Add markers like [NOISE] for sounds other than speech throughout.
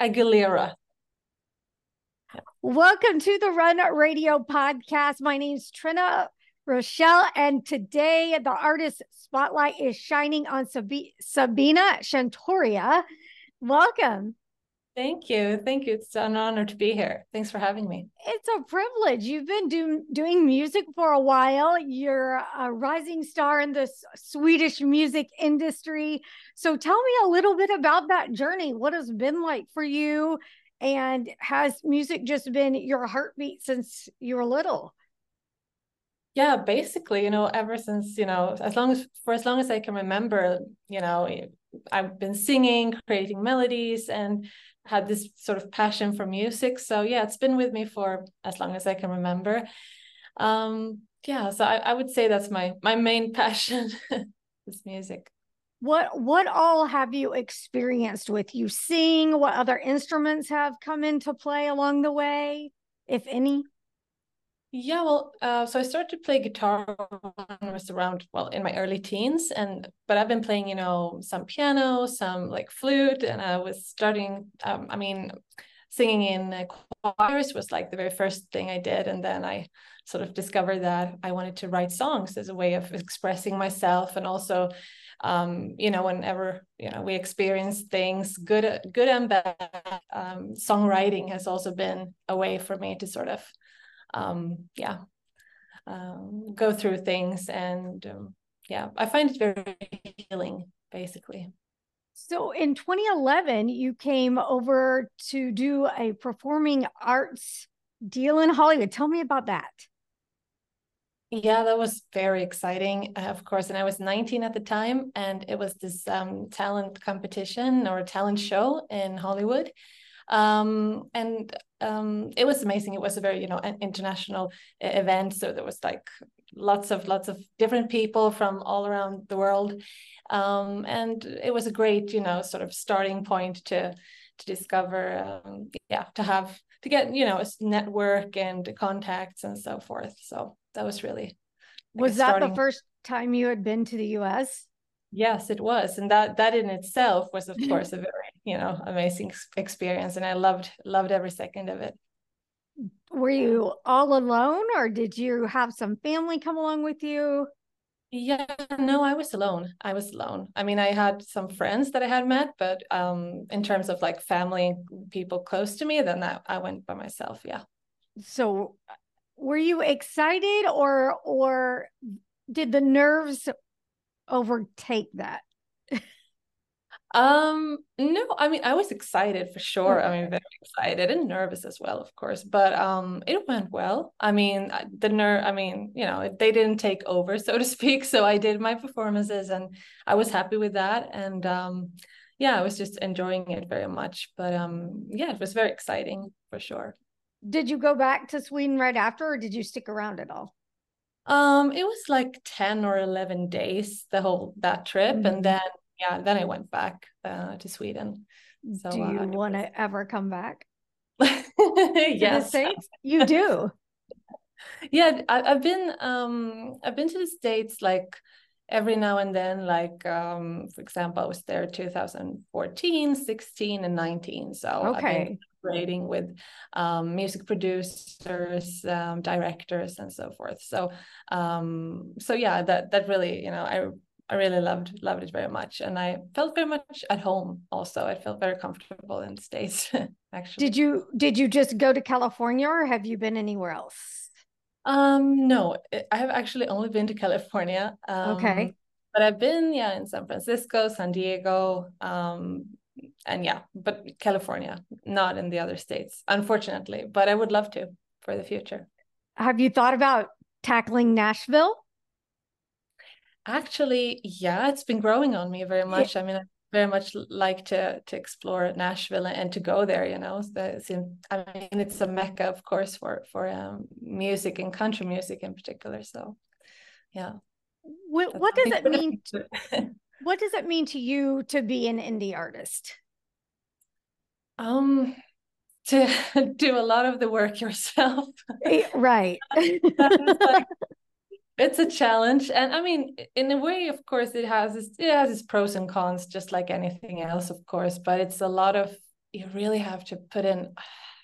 Aguilera. Welcome to the Run Radio podcast. My name is Trina Rachelle, and today the artist spotlight is shining on Sab- Sabina Chantouria. Welcome. Thank you. Thank you. It's an honor to be here. Thanks for having me. It's a privilege. You've been do- doing music for a while. You're a rising star in the Swedish music industry. So tell me a little bit about that journey. What has been like for you? And has music just been your heartbeat since you were little? Yeah, basically, you know, ever since, you know, as long as for as long as I can remember, you know, I've been singing, creating melodies, and had this sort of passion for music. So yeah, it's been with me for as long as I can remember. Um, yeah, so I, I would say that's my my main [LAUGHS] passion is music. What what all have you experienced with you sing? What other instruments have come into play along the way, if any? Yeah, well, uh, so I started to play guitar when I was around, well, in my early teens, and but I've been playing, you know, some piano, some like flute, and I was starting. Um, I mean, singing in choirs was like the very first thing I did, and then I sort of discovered that I wanted to write songs as a way of expressing myself, and also, um, you know, whenever you know we experience things, good, good and bad, um, songwriting has also been a way for me to sort of um, yeah, um, go through things. And um, yeah, I find it very healing, basically. So in 2011, you came over to do a performing arts deal in Hollywood. Tell me about that. Yeah, that was very exciting, uh, of course. And I was 19 at the time, and it was this um, talent competition or talent show in Hollywood um, and um, it was amazing. It was a very you know an international event, so there was like lots of lots of different people from all around the world, um, and it was a great you know sort of starting point to to discover um, yeah to have to get you know a network and contacts and so forth. So that was really like was that starting... the first time you had been to the U.S. Yes, it was, and that that in itself was, of [LAUGHS] course, a very you know amazing experience, and I loved loved every second of it. Were you all alone, or did you have some family come along with you? Yeah, no, I was alone. I was alone. I mean, I had some friends that I had met, but um, in terms of like family, people close to me, then I, I went by myself. Yeah. So, were you excited, or or did the nerves overtake that? um, no, I mean, I was excited for sure. Okay. I mean, very excited and nervous as well, of course, but um, it went well. I mean, the nerve, I mean, you know, they didn't take over, so to speak. [LAUGHS] So I did my performances and I was happy with that. And um, yeah, I was just enjoying it very much. But um, yeah, it was very exciting for sure. Did you go back to Sweden right after, or did you stick around at all? Um, it was like 10 or 11 days, the whole that trip. Mm-hmm. And then, yeah, then I went back uh, to Sweden. So, do you uh, want to ever come back? [LAUGHS] yes. You do. [LAUGHS] yeah, I, have been um I've been to the States like every now and then, like um, for example, I was there 2014, 16, and 19. So okay collaborating with um, music producers, um, directors, and so forth. So, um, so yeah, that that really, you know, I I really loved loved it very much, and I felt very much at home. Also, I felt very comfortable in the states. [LAUGHS] actually, did you did you just go to California, or have you been anywhere else? Um, no, I have actually only been to California. Um, okay. But I've been, yeah, in San Francisco, San Diego, um, and yeah, but California, not in the other states, unfortunately. But I would love to for the future. Have you thought about tackling Nashville? Actually, yeah, it's been growing on me very much. Yeah. I mean, I very much like to to explore Nashville and to go there. You know, I mean, it's a mecca, of course, for for um, music and country music in particular. So, yeah. What, what does it mean? [LAUGHS] [LAUGHS] what does it mean to you to be an indie artist? Um, to [LAUGHS] do a lot of the work yourself. Eh, right. like, it's a challenge, and I mean, in a way, of course, it has its, it has its pros and cons, just like anything else, of course. But it's a lot of you really have to put in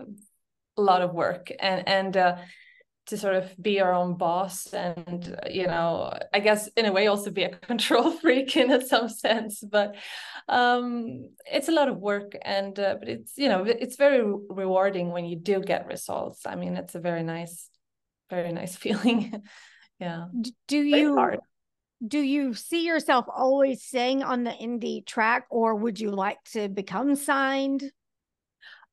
a lot of work and and uh, to sort of be your own boss and you know i guess in a way also be a [LAUGHS] control freak in some sense but um it's a lot of work and uh, but it's you know it's very rewarding when you do get results i mean it's a very nice very nice [LAUGHS] feeling yeah do you do you see yourself always staying on the indie track or would you like to become signed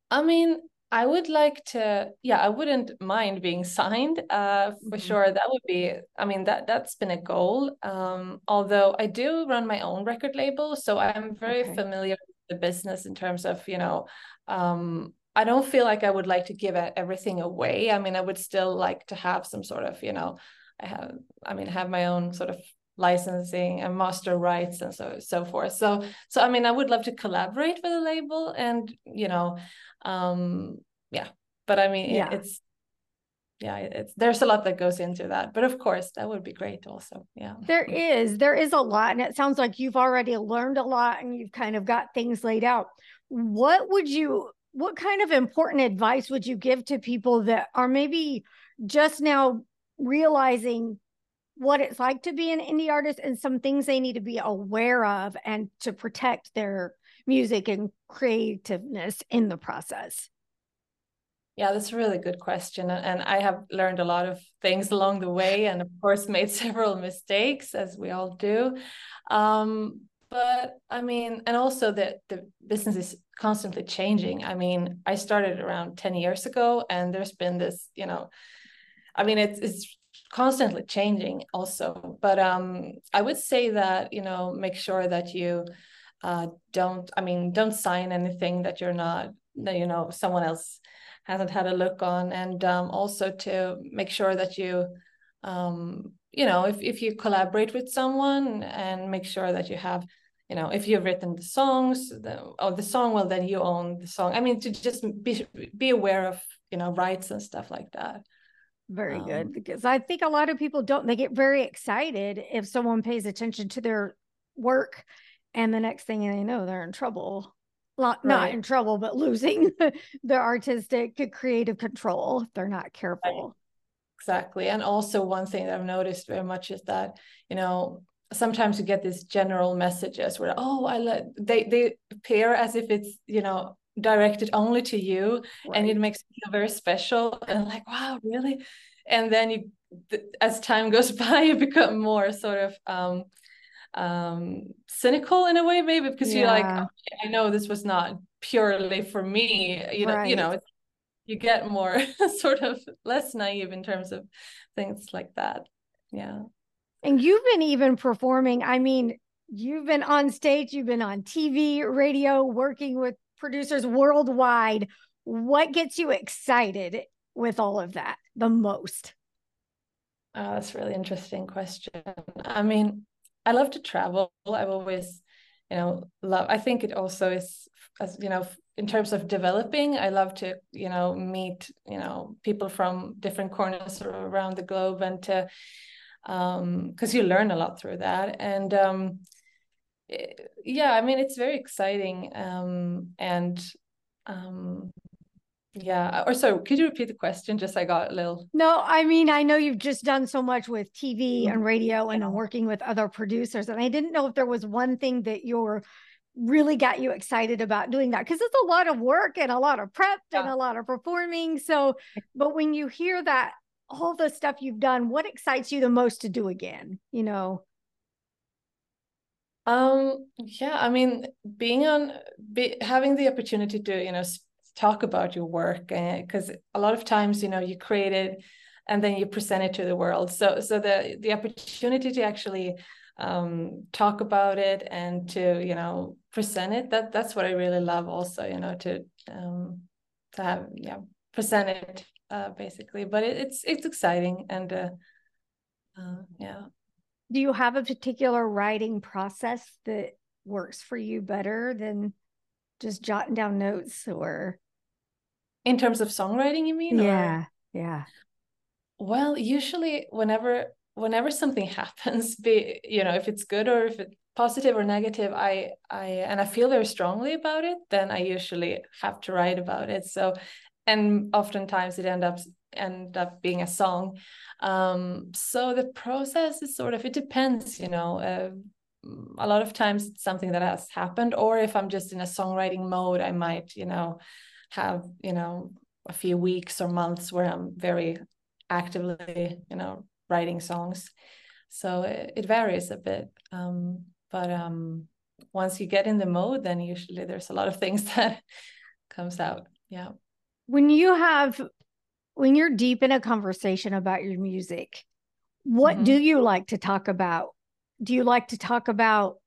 i mean I would like to, yeah, I wouldn't mind being signed. Uh, for mm-hmm. sure, that would be. I mean, that that's been a goal. Um, although I do run my own record label, so I'm very okay. familiar with the business in terms of, you know, um, I don't feel like I would like to give everything away. I mean, I would still like to have some sort of, you know, I have, I mean, have my own sort of licensing and master rights and so so forth. So so i mean i would love to collaborate with a label and you know um yeah but i mean yeah. it's yeah it's there's a lot that goes into that but of course that would be great also yeah. There is there is a lot and it sounds like you've already learned a lot and you've kind of got things laid out. What would you what kind of important advice would you give to people that are maybe just now realizing what it's like to be an indie artist and some things they need to be aware of and to protect their music and creativeness in the process? Yeah, that's a really good question. And I have learned a lot of things along the way, and of course, [LAUGHS] made several mistakes, as we all do. Um, but I mean, and also that the business is constantly changing. I mean, I started around 10 years ago, and there's been this, you know, I mean, it's, it's constantly changing also. But um, I would say that, you know, make sure that you uh, don't i mean don't sign anything that you're not that you know someone else hasn't had a look on and um, also to make sure that you um, you know if, if you collaborate with someone and make sure that you have you know if you've written the songs the, or the song well then you own the song i mean to just be be aware of you know rights and stuff like that very um, good because i think a lot of people don't they get very excited if someone pays attention to their work and the next thing they know they're in trouble not, right. not in trouble but losing [LAUGHS] their artistic creative control if they're not careful right. exactly and also one thing that i've noticed very much is that you know sometimes you get these general messages where oh i let they they appear as if it's you know directed only to you right. and it makes you feel very special and like wow really and then you as time goes [LAUGHS] by you become more sort of um um cynical in a way maybe because yeah. you're like okay, i know this was not purely for me you know right. you know you get more [LAUGHS] sort of less naive in terms of things like that yeah and you've been even performing i mean you've been on stage you've been on tv radio working with producers worldwide what gets you excited with all of that the most oh, that's a really interesting question i mean I love to travel. I've always, you know, love. I think it also is, as you know, in terms of developing. I love to, you know, meet, you know, people from different corners around the globe, and to, um, because you learn a lot through that. And um, yeah, I mean, it's very exciting. Um, and um, yeah. Or so could you repeat the question? Just I got a little. No, I mean, I know you've just done so much with TV and mm-hmm. radio and working with other producers. And I didn't know if there was one thing that you're really got you excited about doing that because it's a lot of work and a lot of prep yeah. and a lot of performing. So, but when you hear that, all the stuff you've done, what excites you the most to do again? You know? Um, yeah, I mean, being on, be, having the opportunity to, you know, talk about your work because uh, a lot of times you know you create it and then you present it to the world. So so the the opportunity to actually um, talk about it and to you know present it that that's what i really love also you know to um to have yeah present it uh basically. But it, it's it's exciting and uh, uh yeah do you have a particular writing process that works for you better than just jotting down notes or in terms of songwriting, you mean? Yeah, or? yeah. Well, usually whenever whenever something [LAUGHS] happens, be you know if it's good or if it's positive or negative i i and i feel very strongly about it then i usually have to write about it so and oftentimes it ends up end up being a song. Um so the process is sort of it depends you know uh, a lot of times it's something that has happened or if i'm just in a songwriting mode i might you know have you know a few weeks or months where i'm very actively you know writing songs. So it, it varies a bit um, but um, once you get in the mode then usually there's a lot of things [LAUGHS] that comes out. Yeah. When you have when you're deep in a conversation about your music what mm-hmm. do you like to talk about? Do you like to talk about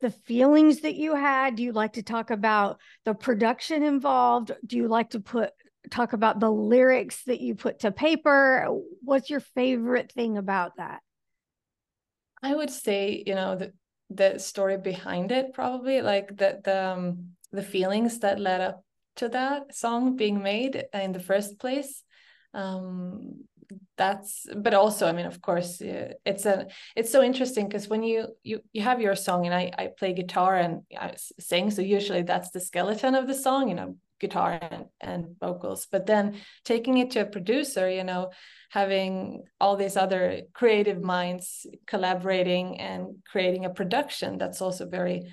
the feelings that you had? Do you like to talk about the production involved? Do you like to put talk about the lyrics that you put to paper? What's your favorite thing about that? I would say you know the the story behind it probably like the the um, the feelings that led up to that song being made in the first place um that's but also i mean of course it's a it's so interesting because when you you you have your song and i i play guitar and i sing so usually that's the skeleton of the song you know guitar and, and vocals. But then taking it to a producer you know having all these other creative minds collaborating and creating a production that's also very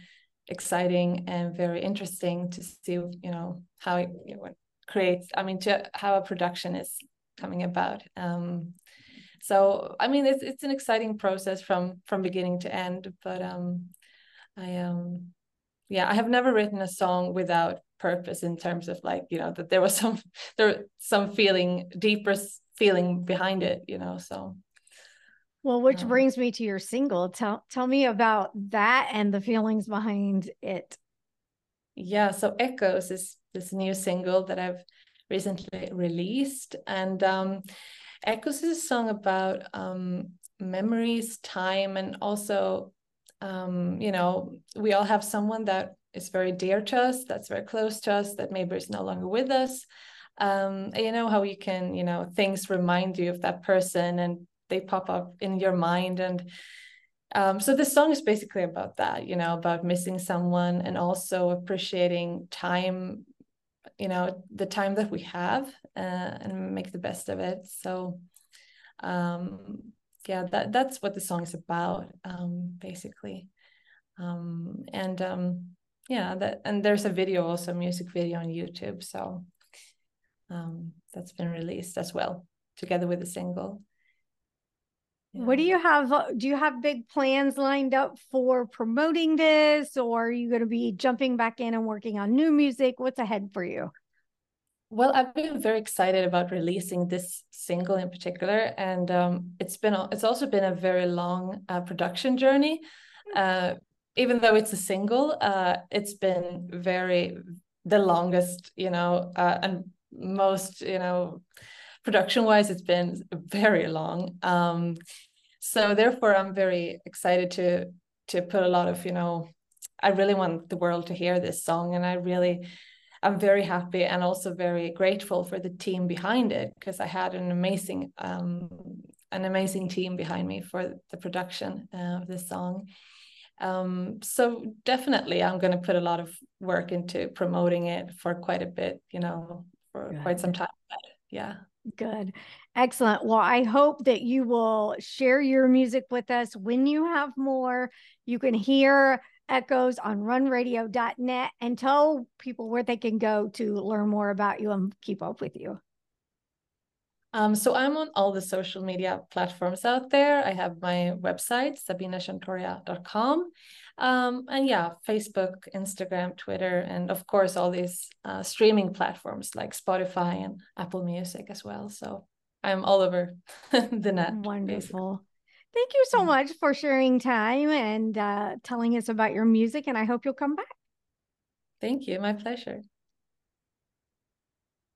exciting and very interesting to see you know how it you know, creates i mean to how a production is coming about. Um so i mean it's it's an exciting process from from beginning to end but um i um yeah i have never written a song without purpose in terms of like you know that there was [LAUGHS] some there some feeling deeper feeling behind it you know so. Well which um, brings me to your single. Tell tell me about that and the feelings behind it. Yeah so echoes is this new single that i've recently released and um echoes is a song about um memories time and also um you know we all have someone that is very dear to us, that's very close to us, that maybe is no longer with us. Um, you know how you can, you know, things remind you of that person and they pop up in your mind. And um, so this song is basically about that, you know, about missing someone and also appreciating time, you know, the time that we have uh, and make the best of it. So um, yeah, that that's what the song is about, um, basically. Um, and um, yeah that and there's a video also music video on youtube so um that's been released as well together with the single yeah. what do you have uh, do you have big plans lined up for promoting this or are you going to be jumping back in and working on new music? What's ahead for you? Well i've been very excited about releasing this single in particular and um, it's been it's also been a very long uh, production journey. Uh, even though it's a single, uh, it's been very the longest, you know, uh, and most, you know, production wise, it's been very long. Um, so therefore, I'm very excited to to put a lot of, you know, I really want the world to hear this song, and I really. I'm very happy and also very grateful for the team behind it because I had an amazing um, an amazing team behind me for the production uh, of this song um, so definitely i'm going to put a lot of work into promoting it for quite a bit you know for good. quite some time but yeah good. Excellent. Well i hope that you will share your music with us. When you have more you can hear echoes on runradio.net and tell people where they can go to learn more about you and keep up with you um, so I'm on all the social media platforms out there. I have my website, sabinachantouria.com. Um, and yeah, Facebook, Instagram, Twitter, and of course, all these uh, streaming platforms like Spotify and Apple Music as well. So I'm all over [LAUGHS] the net. Wonderful. Basically. Thank you so much for sharing time and uh, telling us about your music. And I hope you'll come back. Thank you. My pleasure.